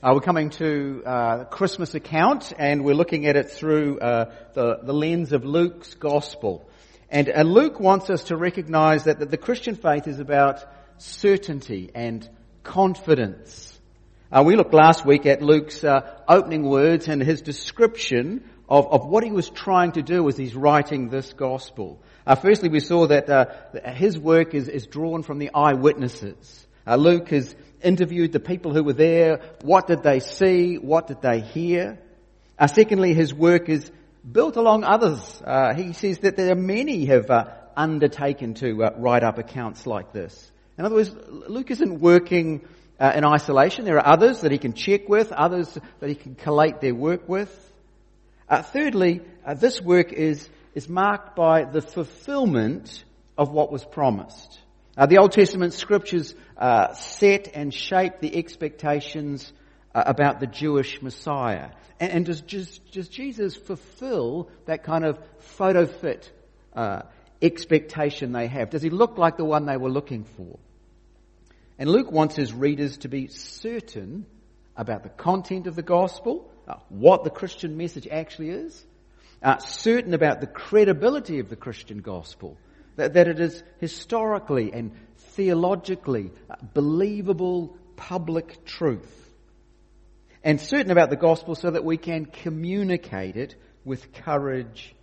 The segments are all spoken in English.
Uh, we're coming to uh, Christmas account, and we're looking at it through uh, the, the lens of Luke's Gospel. And uh, Luke wants us to recognize that, that the Christian faith is about certainty and confidence. Uh, we looked last week at Luke's uh, opening words and his description of, of what he was trying to do as he's writing this Gospel. firstly, we saw that his work is, is drawn from the eyewitnesses. Luke is interviewed the people who were there. What did they see? What did they hear? Uh, secondly, his work is built along others. Uh, he says that there are many have uh, undertaken to uh, write up accounts like this. In other words, Luke isn't working uh, in isolation. There are others that he can check with, others that he can collate their work with. Uh, thirdly, this work is, is marked by the fulfillment of what was promised. Uh, the Old Testament scriptures uh, set and shape the expectations uh, about the Jewish Messiah. And, and does, does, does, Jesus fulfill that kind of photo fit uh, expectation they have? Does he look like the one they were looking for? And Luke wants his readers to be certain about the content of the gospel, uh, what the Christian message actually is, uh, certain about the credibility of the Christian gospel that, that it is historically and theologically believable public truth. And certain about the gospel so that we can communicate it with courage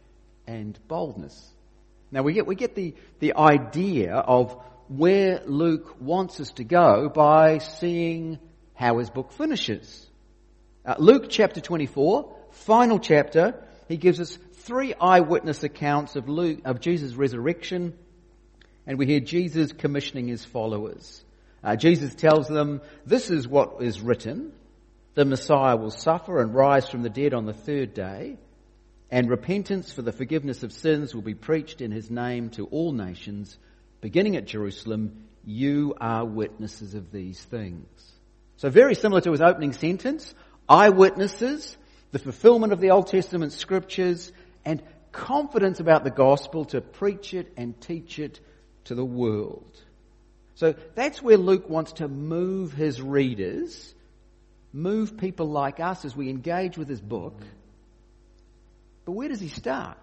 and boldness. Now we get, we get the, the idea of where Luke wants us to go by seeing how his book finishes. Uh, Luke chapter 24, final chapter, he gives us three eyewitness accounts of, Luke, of Jesus' resurrection, and we hear Jesus commissioning his followers. Uh, Jesus tells them, this is what is written. The Messiah will suffer and rise from the dead on the third day, and repentance for the forgiveness of sins will be preached in his name to all nations, beginning at Jerusalem. You are witnesses of these things. So very similar to his opening sentence, eyewitnesses, the fulfillment of the Old Testament scriptures, and confidence about the gospel to preach it and teach it to the world. So that's where Luke wants to move his readers, move people like us as we engage with his book. But where does he start?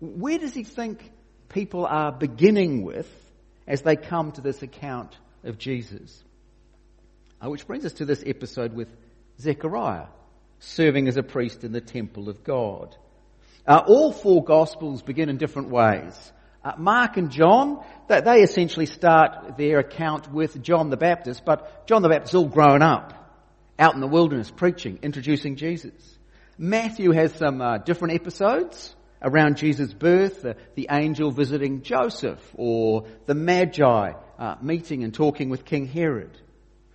Where does he think people are beginning with as they come to this account of Jesus? Uh, which brings us to this episode with Zechariah, serving as a priest in the temple of God. Uh, all four Gospels begin in different ways. Uh, Mark and John, they, they essentially start their account with John the Baptist, but John the Baptist is all grown up, out in the wilderness preaching, introducing Jesus. Matthew has some uh, different episodes around Jesus' birth, the, the, angel visiting Joseph, or the Magi uh, meeting and talking with King Herod.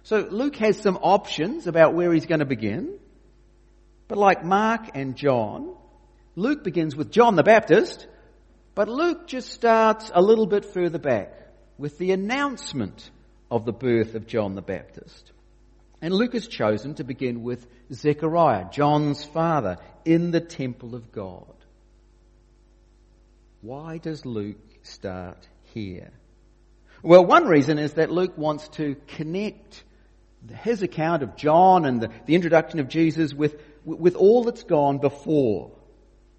So Luke has some options about where he's going to begin. But like Mark and John, Luke begins with John the Baptist, but Luke just starts a little bit further back with the announcement of the birth of John the Baptist. And Luke has chosen to begin with Zechariah, John's father, in the temple of God. Why does Luke start here? Well, one reason is that Luke wants to connect his account of John and the, the introduction of Jesus with, with all that's gone before.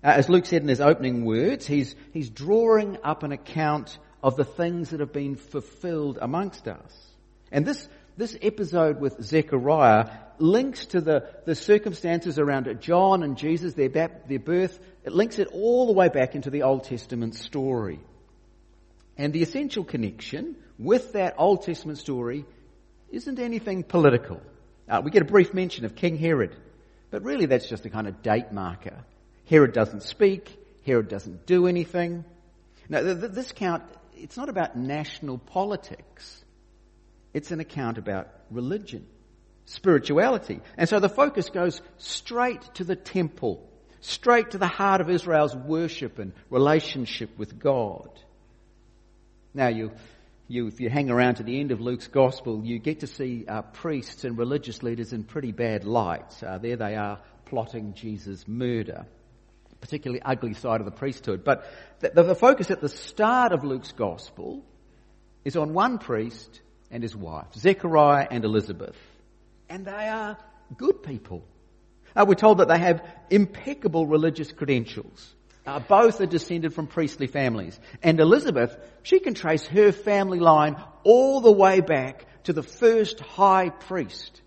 Uh, as Luke said in his opening words, he's, he's drawing up an account of the things that have been fulfilled amongst us. And this, this episode with Zechariah links to the, the circumstances around John and Jesus, their, their birth. It links it all the way back into the Old Testament story. And the essential connection with that Old Testament story isn't anything political. Uh, we get a brief mention of King Herod, but really that's just a kind of date marker. Herod doesn't speak. Herod doesn't do anything. Now, this account, it's not about national politics. It's an account about religion, spirituality. And so the focus goes straight to the temple, straight to the heart of Israel's worship and relationship with God. Now, you, you, if you hang around to the end of Luke's gospel, you get to see uh, priests and religious leaders in pretty bad light. Uh, there they are plotting Jesus' murder particularly ugly side of the priesthood. But the, the, focus at the start of Luke's gospel is on one priest and his wife, Zechariah and Elizabeth. And they are good people. Uh, we're told that they have impeccable religious credentials. Uh, both are descended from priestly families. And Elizabeth, she can trace her family line all the way back to the first high priest,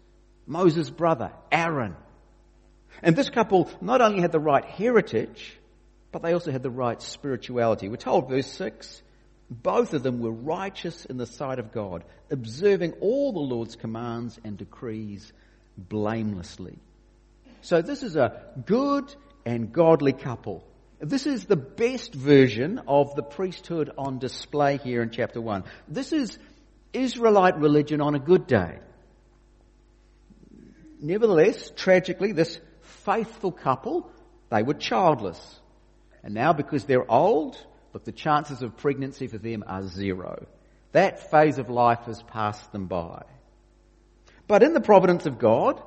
Moses' brother, Aaron. And this couple not only had the right heritage, but they also had the right spirituality. We're told, verse 6, both of them were righteous in the sight of God, observing all the Lord's commands and decrees blamelessly. So this is a good and godly couple. This is the best version of the priesthood on display here in chapter 1. This is Israelite religion on a good day. Nevertheless, tragically, this faithful couple, they were childless. And now because they're old, look, the chances of pregnancy for them are zero. That phase of life has passed them by. But in the providence of God,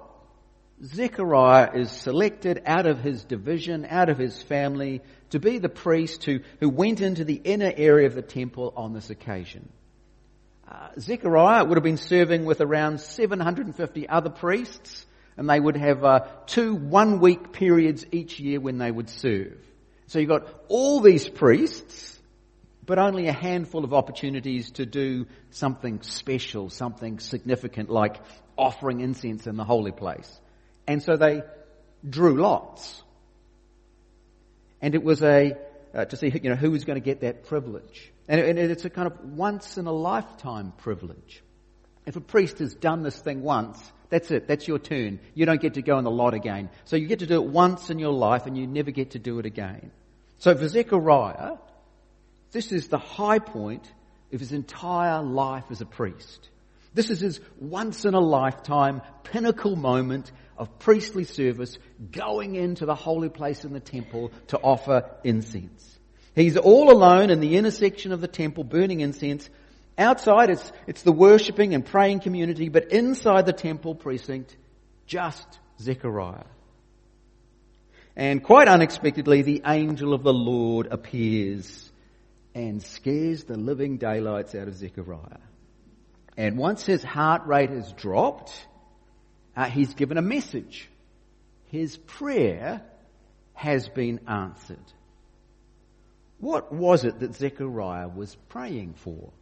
Zechariah is selected out of his division, out of his family, to be the priest who, who went into the inner area of the temple on this occasion. Uh, Zechariah would have been serving with around 750 other priests, and they would have uh, two one week periods each year when they would serve. So you've got all these priests, but only a handful of opportunities to do something special, something significant like offering incense in the holy place. And so they drew lots. And it was a, uh, to see, you know, who was going to get that privilege. And, and it's a kind of once in a lifetime privilege. If a priest has done this thing once, that's it. That's your turn. You don't get to go in the lot again. So you get to do it once in your life and you never get to do it again. So for Zechariah, this is the high point of his entire life as a priest. This is his once in a lifetime pinnacle moment of priestly service going into the holy place in the temple to offer incense. He's all alone in the intersection of the temple burning incense Outside, it's, it's the worshipping and praying community, but inside the temple precinct, just Zechariah. And quite unexpectedly, the angel of the Lord appears and scares the living daylights out of Zechariah. And once his heart rate has dropped, uh, he's given a message. His prayer has been answered. What was it that Zechariah was praying for?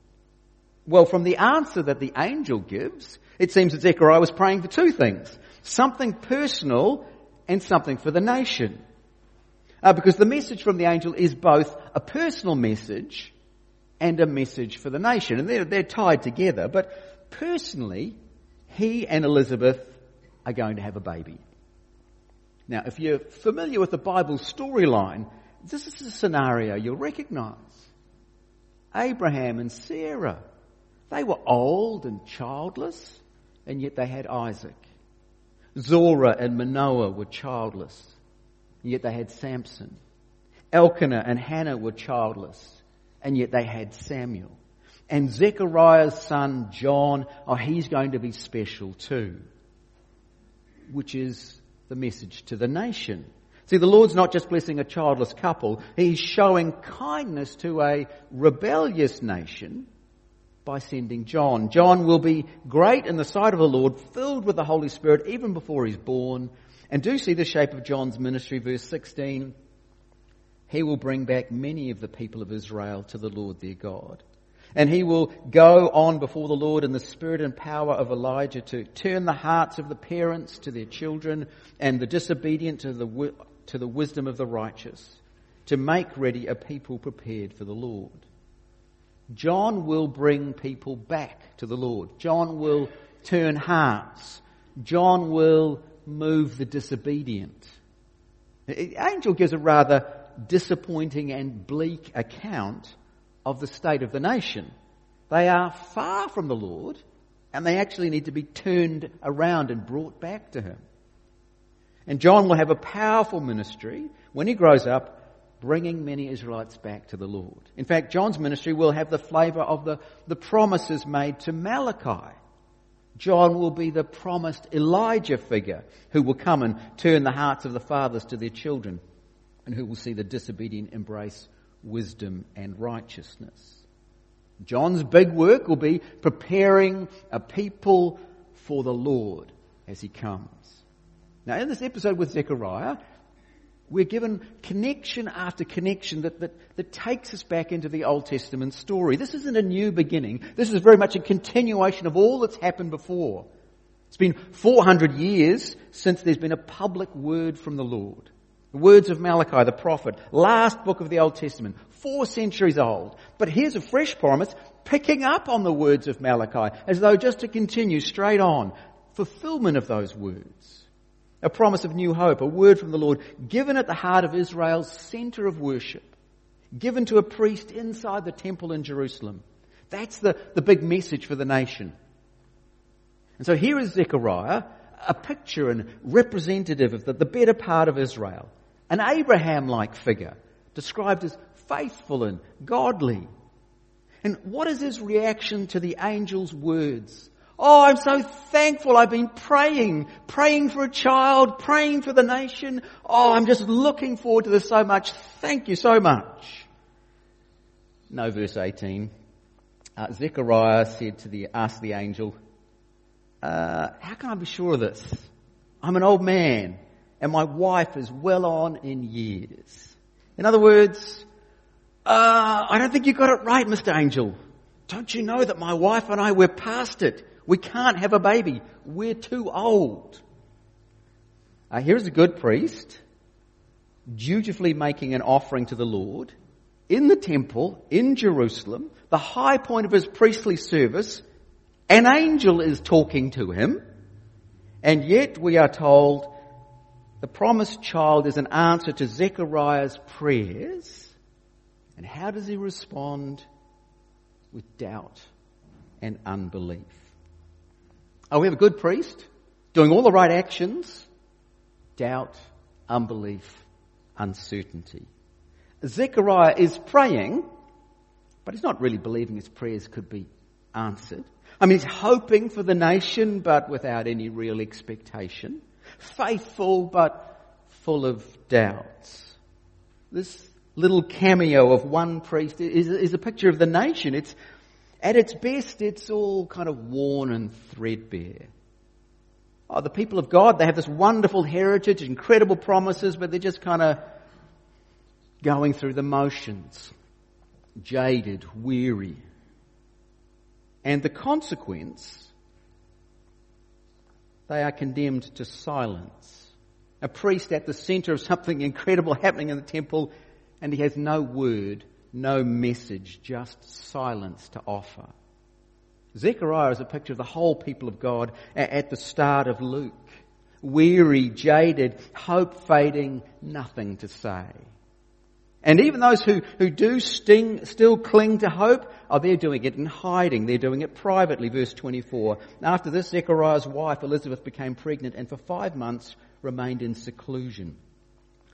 Well, from the answer that the angel gives, it seems that Zechariah was praying for two things. Something personal and something for the nation. Uh, because the message from the angel is both a personal message and a message for the nation. And they're, they're tied together. But personally, he and Elizabeth are going to have a baby. Now, if you're familiar with the Bible storyline, this is a scenario you'll recognize. Abraham and Sarah they were old and childless, and yet they had Isaac. Zorah and Manoah were childless, and yet they had Samson. Elkanah and Hannah were childless, and yet they had Samuel. And Zechariah's son John, oh, he's going to be special too. Which is the message to the nation. See, the Lord's not just blessing a childless couple, He's showing kindness to a rebellious nation by sending John. John will be great in the sight of the Lord, filled with the Holy Spirit even before he's born. And do see the shape of John's ministry, verse 16. He will bring back many of the people of Israel to the Lord their God. And he will go on before the Lord in the spirit and power of Elijah to turn the hearts of the parents to their children and the disobedient to the, to the wisdom of the righteous, to make ready a people prepared for the Lord. John will bring people back to the Lord. John will turn hearts. John will move the disobedient. Angel gives a rather disappointing and bleak account of the state of the nation. They are far from the Lord and they actually need to be turned around and brought back to Him. And John will have a powerful ministry when he grows up bringing many Israelites back to the Lord. In fact, John's ministry will have the flavour of the, the promises made to Malachi. John will be the promised Elijah figure who will come and turn the hearts of the fathers to their children and who will see the disobedient embrace wisdom and righteousness. John's big work will be preparing a people for the Lord as he comes. Now, in this episode with Zechariah, we're given connection after connection that, that, that takes us back into the Old Testament story. This isn't a new beginning. This is very much a continuation of all that's happened before. It's been 400 years since there's been a public word from the Lord. The words of Malachi, the prophet, last book of the Old Testament, four centuries old. But here's a fresh promise picking up on the words of Malachi as though just to continue straight on. Fulfillment of those words a promise of new hope, a word from the Lord given at the heart of Israel's center of worship, given to a priest inside the temple in Jerusalem. That's the, the big message for the nation. And so here is Zechariah, a picture and representative of the, the better part of Israel, an Abraham-like figure, described as faithful and godly. And what is his reaction to the angel's words Oh, I'm so thankful. I've been praying, praying for a child, praying for the nation. Oh, I'm just looking forward to this so much. Thank you so much. No, verse 18. Uh, Zechariah said to the, asked the angel, uh, how can I be sure of this? I'm an old man and my wife is well on in years. In other words, uh, I don't think you got it right, Mr. Angel. Don't you know that my wife and I, we're past it. We can't have a baby. We're too old. Uh, here's a good priest dutifully making an offering to the Lord in the temple in Jerusalem, the high point of his priestly service. An angel is talking to him, and yet we are told the promised child is an answer to Zechariah's prayers. And how does he respond? With doubt and unbelief. Oh, we have a good priest doing all the right actions. Doubt, unbelief, uncertainty. Zechariah is praying, but he's not really believing his prayers could be answered. I mean, he's hoping for the nation, but without any real expectation. Faithful, but full of doubts. This little cameo of one priest is, is a picture of the nation. It's at its best, it's all kind of worn and threadbare. Oh, the people of God, they have this wonderful heritage, incredible promises, but they're just kind of going through the motions. Jaded, weary. And the consequence, they are condemned to silence. A priest at the center of something incredible happening in the temple, and he has no word no message, just silence to offer. Zechariah is a picture of the whole people of God at the start of Luke. Weary, jaded, hope fading, nothing to say. And even those who, who do sting, still cling to hope, oh, they're doing it in hiding. They're doing it privately, verse 24. After this, Zechariah's wife, Elizabeth, became pregnant and for five months remained in seclusion.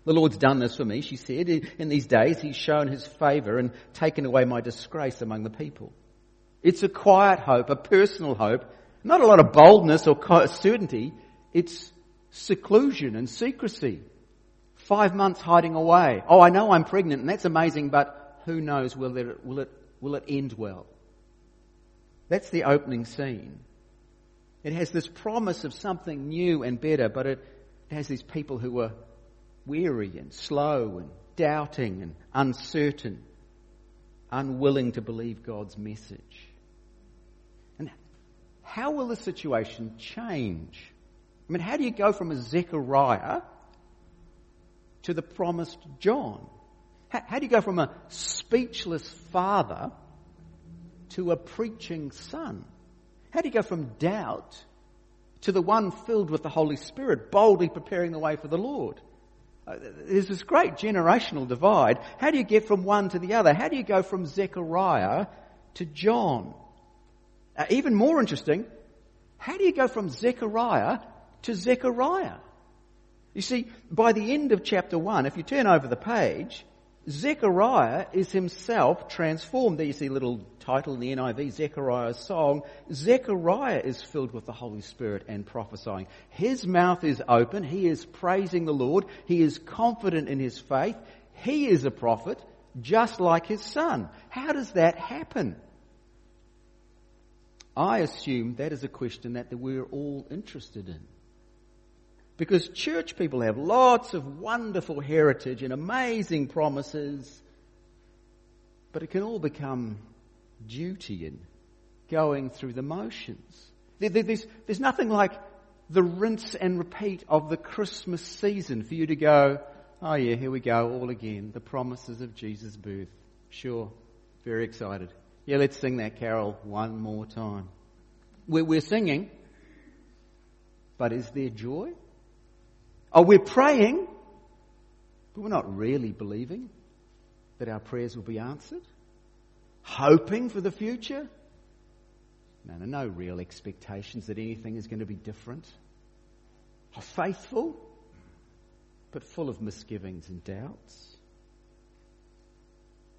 The Lord's done this for me, she said. In these days, He's shown His favour and taken away my disgrace among the people. It's a quiet hope, a personal hope, not a lot of boldness or certainty. It's seclusion and secrecy. Five months hiding away. Oh, I know I'm pregnant and that's amazing, but who knows will it, will it, will it end well? That's the opening scene. It has this promise of something new and better, but it has these people who are weary and slow and doubting and uncertain, unwilling to believe God's message. And how will the situation change? I mean, how do you go from a Zechariah to the promised John? How, do you go from a speechless father to a preaching son? How do you go from doubt to the one filled with the Holy Spirit, boldly preparing the way for the Lord? Uh, there's this great generational divide. How do you get from one to the other? How do you go from Zechariah to John? Uh, even more interesting, how do you go from Zechariah to Zechariah? You see, by the end of chapter 1, if you turn over the page, Zechariah is himself transformed. There you see a little title in the NIV, Zechariah's song. Zechariah is filled with the Holy Spirit and prophesying. His mouth is open. He is praising the Lord. He is confident in his faith. He is a prophet, just like his son. How does that happen? I assume that is a question that we're all interested in. Because church people have lots of wonderful heritage and amazing promises, but it can all become duty and going through the motions. There's, there's nothing like the rinse and repeat of the Christmas season for you to go, oh yeah, here we go, all again, the promises of Jesus' birth. Sure, very excited. Yeah, let's sing that carol one more time. We're, we're singing, but is there joy? Oh, we're praying, but we're not really believing that our prayers will be answered? Hoping for the future? No, no, no real expectations that anything is going to be different. Are faithful, but full of misgivings and doubts.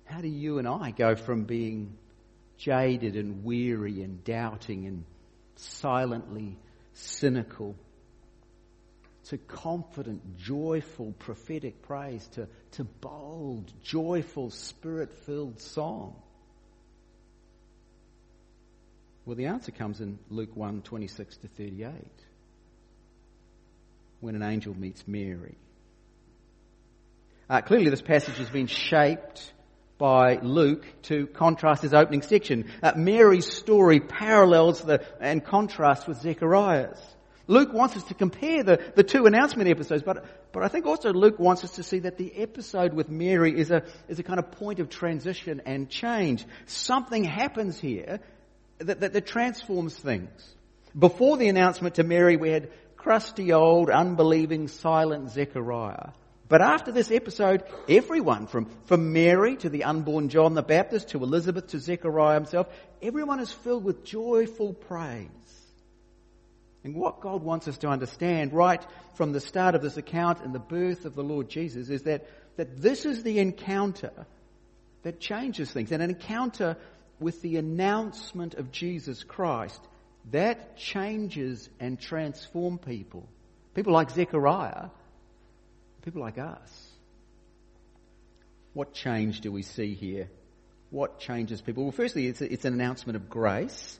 How do you and I go from being jaded and weary and doubting and silently cynical to confident, joyful, prophetic praise, to, to bold, joyful, spirit filled song? Well, the answer comes in Luke 1 26 to 38 when an angel meets Mary. Uh, clearly, this passage has been shaped by Luke to contrast his opening section. Uh, Mary's story parallels the, and contrasts with Zechariah's. Luke wants us to compare the, the two announcement episodes, but, but I think also Luke wants us to see that the episode with Mary is a, is a kind of point of transition and change. Something happens here that, that, that transforms things. Before the announcement to Mary, we had crusty old, unbelieving, silent Zechariah. But after this episode, everyone, from, from Mary to the unborn John the Baptist to Elizabeth to Zechariah himself, everyone is filled with joyful praise. And what God wants us to understand right from the start of this account and the birth of the Lord Jesus is that, that this is the encounter that changes things. And an encounter with the announcement of Jesus Christ, that changes and transforms people. People like Zechariah, people like us. What change do we see here? What changes people? Well, firstly, it's, a, it's an announcement of grace.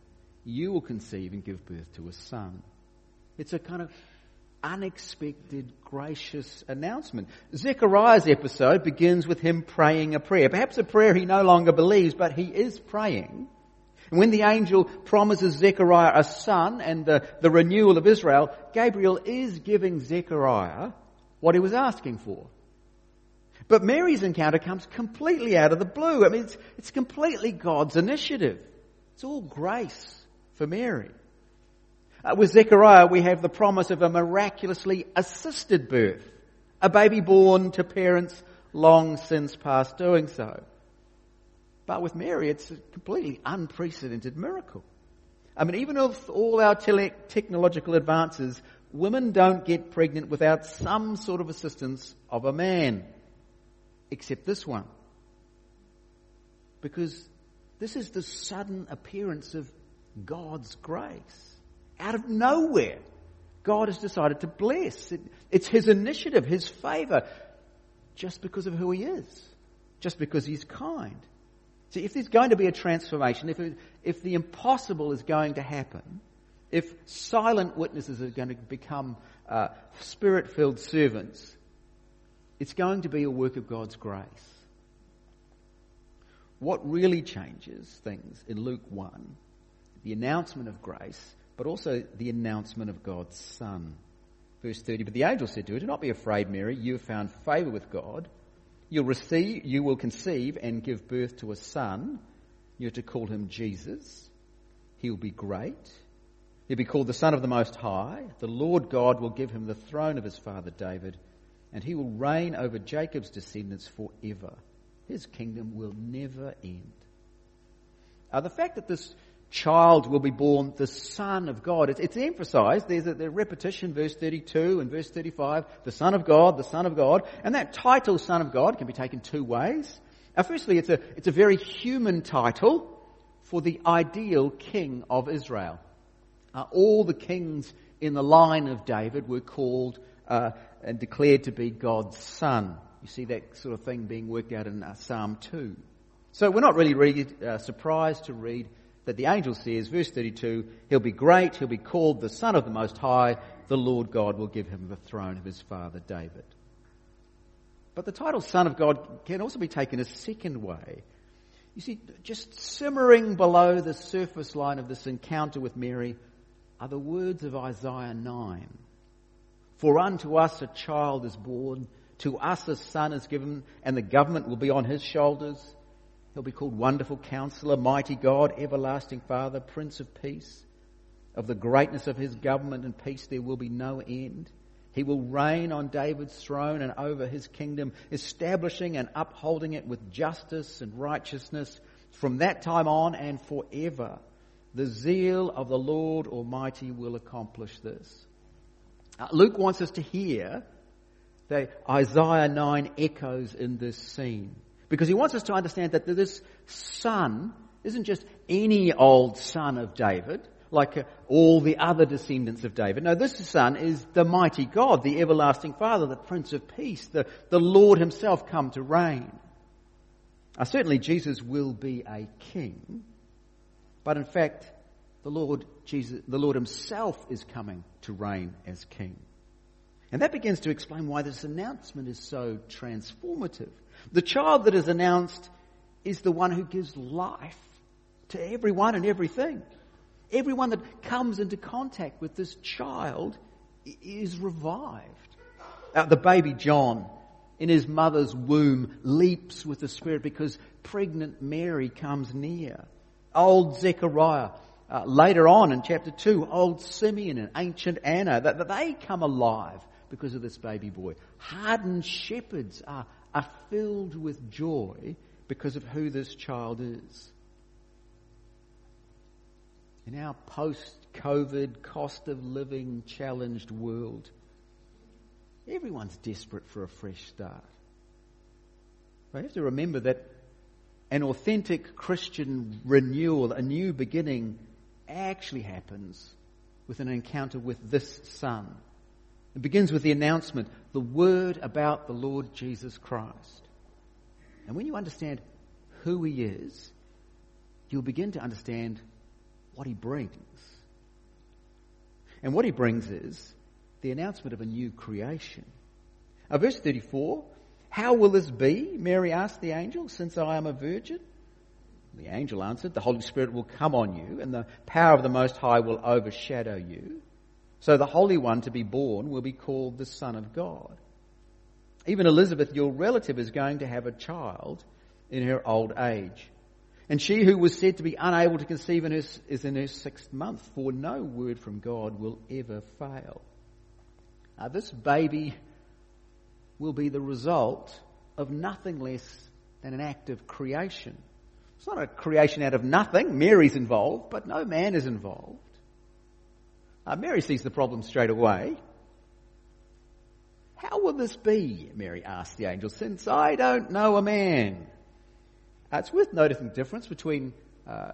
You will conceive and give birth to a son. It's a kind of unexpected, gracious announcement. Zechariah's episode begins with him praying a prayer. Perhaps a prayer he no longer believes, but he is praying. And when the angel promises Zechariah a son and the, the renewal of Israel, Gabriel is giving Zechariah what he was asking for. But Mary's encounter comes completely out of the blue. I mean, it's, it's completely God's initiative. It's all grace for Mary. Uh, with Zechariah, we have the promise of a miraculously assisted birth. A baby born to parents long since past doing so. But with Mary, it's a completely unprecedented miracle. I mean, even with all our tele- technological advances, women don't get pregnant without some sort of assistance of a man. Except this one. Because this is the sudden appearance of God's grace. Out of nowhere, God has decided to bless. It, it's His initiative, His favor, just because of who He is, just because He's kind. See, if there's going to be a transformation, if, it, if the impossible is going to happen, if silent witnesses are going to become uh, spirit filled servants, it's going to be a work of God's grace. What really changes things in Luke 1, the announcement of grace, but also the announcement of God's Son. Verse 30, but the angel said to her, Do not be afraid, Mary, you have found favor with God. You'll receive, you will conceive and give birth to a son. You're to call him Jesus. He'll be great. He'll be called the Son of the Most High. The Lord God will give him the throne of his father David, and he will reign over Jacob's descendants forever. His kingdom will never end. Uh, the fact that this child will be born, the Son of God. It's, it's emphasized. There's a, repetition, verse 32 and verse 35. The Son of God, the Son of God. And that title, Son of God, can be taken two ways. Now, firstly, it's a, it's a very human title for the ideal king of Israel. Uh, all the kings in the line of David were called uh, and declared to be God's son. You see that sort of thing being worked out in uh, Psalm 2. So we're not really, really uh, surprised to read that the angel says, verse 32, He'll be great, he'll be called the Son of the Most High, the Lord God will give him the throne of his father David. But the title Son of God can also be taken a second way. You see, just simmering below the surface line of this encounter with Mary are the words of Isaiah 9. For unto us a child is born, to us a son is given, and the government will be on his shoulders He'll be called Wonderful Counselor, Mighty God, Everlasting Father, Prince of Peace. Of the greatness of his government and peace there will be no end. He will reign on David's throne and over his kingdom, establishing and upholding it with justice and righteousness from that time on and forever. The zeal of the Lord Almighty will accomplish this. Uh, Luke wants us to hear that Isaiah 9 echoes in this scene. Because he wants us to understand that this son isn't just any old son of David, like uh, all the other descendants of David. No, this son is the mighty God, the everlasting Father, the Prince of Peace, the, the Lord himself come to reign. Now, certainly Jesus will be a king, but in fact, the Lord Jesus, the Lord himself is coming to reign as king. And that begins to explain why this announcement is so transformative. The child that is announced is the one who gives life to everyone and everything. Everyone that comes into contact with this child is revived. The baby John in his mother's womb leaps with the Spirit because pregnant Mary comes near. Old Zechariah, uh, later on in chapter 2, old Simeon and ancient Anna, that, that they come alive because of this baby boy. Hardened shepherds are are filled with joy because of who this child is. In our post-COVID, cost of living challenged world, everyone's desperate for a fresh start. But you have to remember that an authentic Christian renewal, a new beginning, actually happens with an encounter with this Son it begins with the announcement, the word about the Lord Jesus Christ. And when you understand who he is, you'll begin to understand what he brings. And what he brings is the announcement of a new creation. Now, verse 34, how will this be? Mary asked the angel, since I am a virgin. The angel answered, the Holy Spirit will come on you and the power of the Most High will overshadow you. So the Holy One to be born will be called the Son of God. Even Elizabeth, your relative, is going to have a child in her old age. And she who was said to be unable to conceive in her, is in her sixth month, for no word from God will ever fail. Now, this baby will be the result of nothing less than an act of creation. It's not a creation out of nothing. Mary's involved, but no man is involved. Uh, Mary sees the problem straight away. How will this be? Mary asked the angel, since I don't know a man. Uh, it's worth noticing the difference between uh,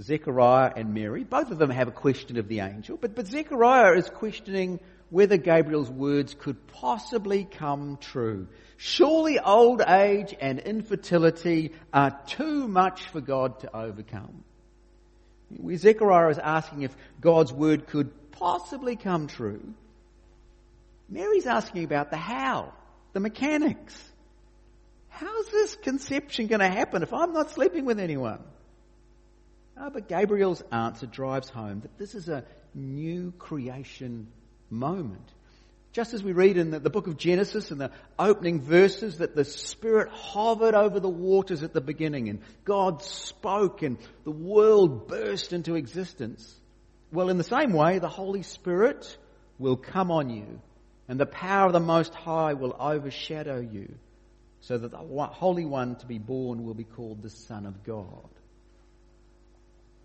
Zechariah and Mary. Both of them have a question of the angel, but, but Zechariah is questioning whether Gabriel's words could possibly come true. Surely old age and infertility are too much for God to overcome. Zechariah is asking if God's word could possibly come true. Mary's asking about the how, the mechanics. How's this conception going to happen if I'm not sleeping with anyone? Oh, but Gabriel's answer drives home that this is a new creation moment. Just as we read in the, the, book of Genesis in the opening verses that the Spirit hovered over the waters at the beginning and God spoke and the world burst into existence. Well, in the same way, the Holy Spirit will come on you and the power of the Most High will overshadow you so that the Holy One to be born will be called the Son of God.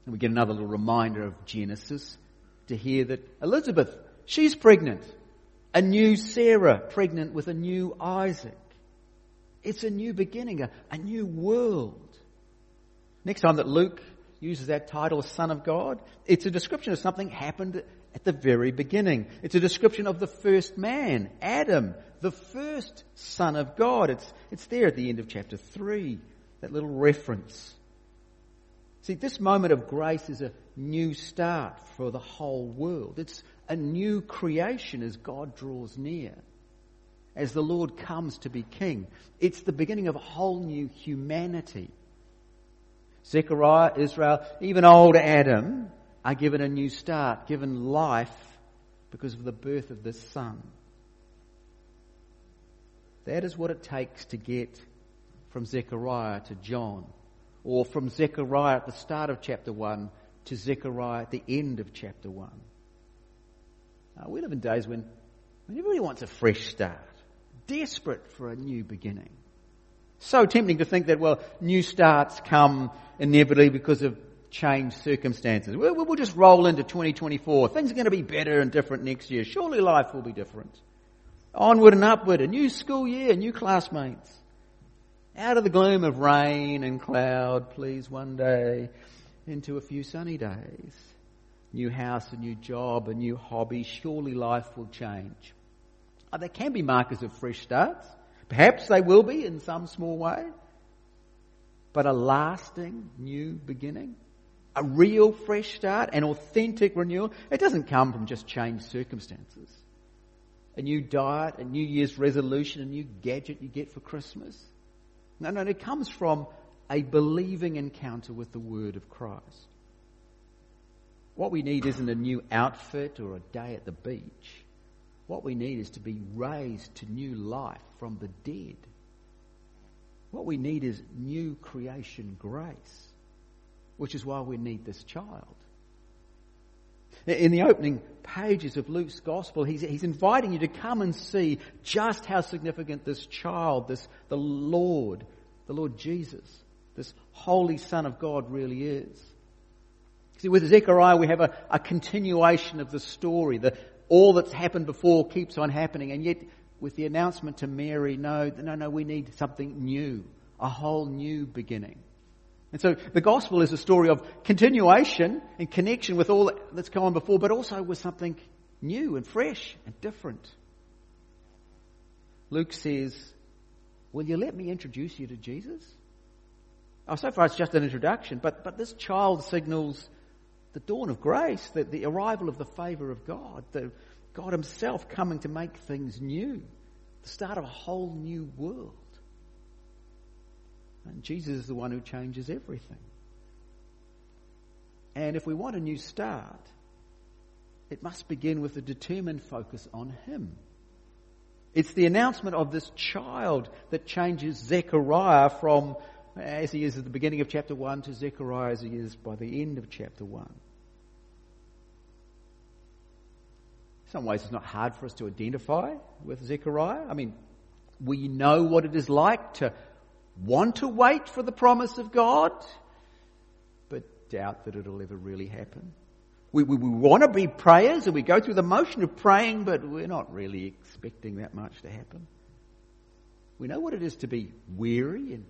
And we get another little reminder of Genesis to hear that Elizabeth, she's pregnant. A new Sarah, pregnant with a new Isaac. It's a new beginning, a, a new world. Next time that Luke uses that title, Son of God, it's a description of something happened at the very beginning. It's a description of the first man, Adam, the first Son of God. It's, it's there at the end of chapter 3, that little reference. See, this moment of grace is a new start for the whole world. It's a new creation as God draws near, as the Lord comes to be king. It's the beginning of a whole new humanity. Zechariah, Israel, even old Adam are given a new start, given life because of the birth of the Son. That is what it takes to get from Zechariah to John or from Zechariah at the start of chapter 1 to Zechariah at the end of chapter 1. Uh, we live in days when, when everybody wants a fresh start, desperate for a new beginning. So tempting to think that, well, new starts come inevitably because of changed circumstances. We'll, we'll just roll into 2024. Things are going to be better and different next year. Surely life will be different. Onward and upward, a new school year, new classmates. Out of the gloom of rain and cloud, please, one day, into a few sunny days. New house, a new job, a new hobby. Surely life will change. Oh, there can be markers of fresh starts. Perhaps they will be in some small way. But a lasting new beginning, a real fresh start, an authentic renewal, it doesn't come from just changed circumstances. A new diet, a New Year's resolution, a new gadget you get for Christmas. No, no, it comes from a believing encounter with the Word of Christ. What we need isn't a new outfit or a day at the beach. What we need is to be raised to new life from the dead. What we need is new creation grace, which is why we need this child. In the opening pages of Luke's gospel, he's, he's inviting you to come and see just how significant this child, this, the Lord, the Lord Jesus, this holy Son of God really is. See, with Zechariah, we have a, a continuation of the story. The, all that's happened before keeps on happening. And yet, with the announcement to Mary, no, no, no, we need something new, a whole new beginning. And so the gospel is a story of continuation and connection with all that's gone before, but also with something new and fresh and different. Luke says, Will you let me introduce you to Jesus? Oh, so far it's just an introduction, but, but this child signals the dawn of grace, the, the arrival of the favour of God, the, God Himself coming to make things new, the start of a whole new world. And Jesus is the one who changes everything. And if we want a new start, it must begin with a determined focus on Him. It's the announcement of this child that changes Zechariah from Uh, as he is at the beginning of chapter 1 to Zechariah as he is by the end of chapter 1. In some ways, it's not hard for us to identify with Zechariah. I mean, we know what it is like to want to wait for the promise of God, but doubt that it'll ever really happen. We, we, we want to be prayers and we go through the motion of praying, but we're not really expecting that much to happen. We know what it is to be weary and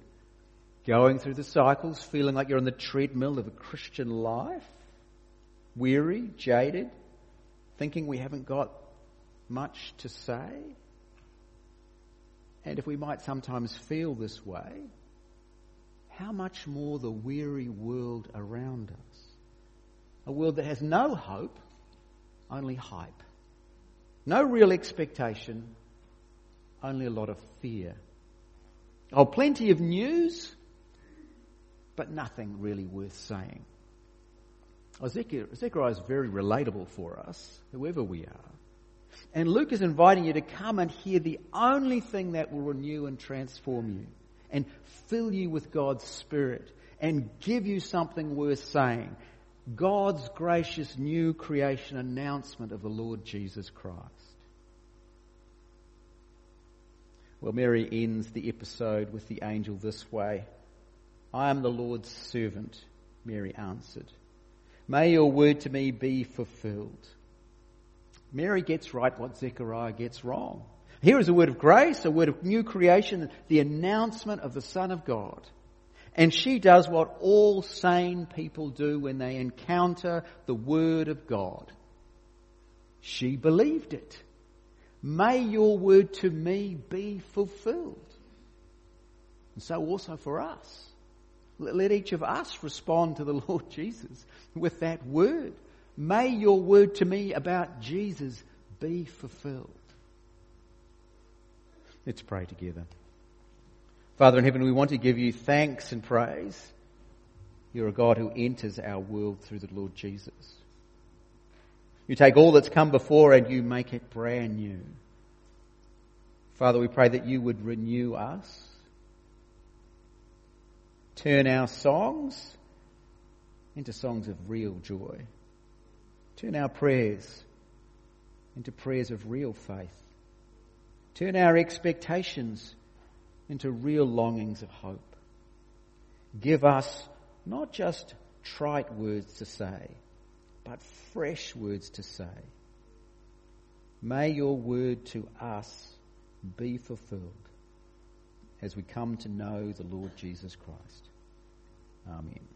going through the cycles, feeling like you're on the treadmill of a Christian life, weary, jaded, thinking we haven't got much to say. And if we might sometimes feel this way, how much more the weary world around us? A world that has no hope, only hype. No real expectation, only a lot of fear. Oh, plenty of news, but nothing really worth saying. Zechariah is very relatable for us, whoever we are. And Luke is inviting you to come and hear the only thing that will renew and transform you and fill you with God's Spirit and give you something worth saying. God's gracious new creation announcement of the Lord Jesus Christ. Well, Mary ends the episode with the angel this way I am the Lord's servant, Mary answered. May your word to me be fulfilled. Mary gets right what Zechariah gets wrong. Here is a word of grace, a word of new creation, the announcement of the Son of God. And she does what all sane people do when they encounter the Word of God. She believed it. May your word to me be fulfilled. And so also for us. Let each of us respond to the Lord Jesus with that word. May your word to me about Jesus be fulfilled. Let's pray together. Father in heaven, we want to give you thanks and praise. You're a God who enters our world through the Lord Jesus. You take all that's come before and you make it brand new. Father, we pray that you would renew us. Turn our songs into songs of real joy. Turn our prayers into prayers of real faith. Turn our expectations into real longings of hope. Give us not just trite words to say, but fresh words to say. May your word to us be fulfilled as we come to know the Lord Jesus Christ. Amen.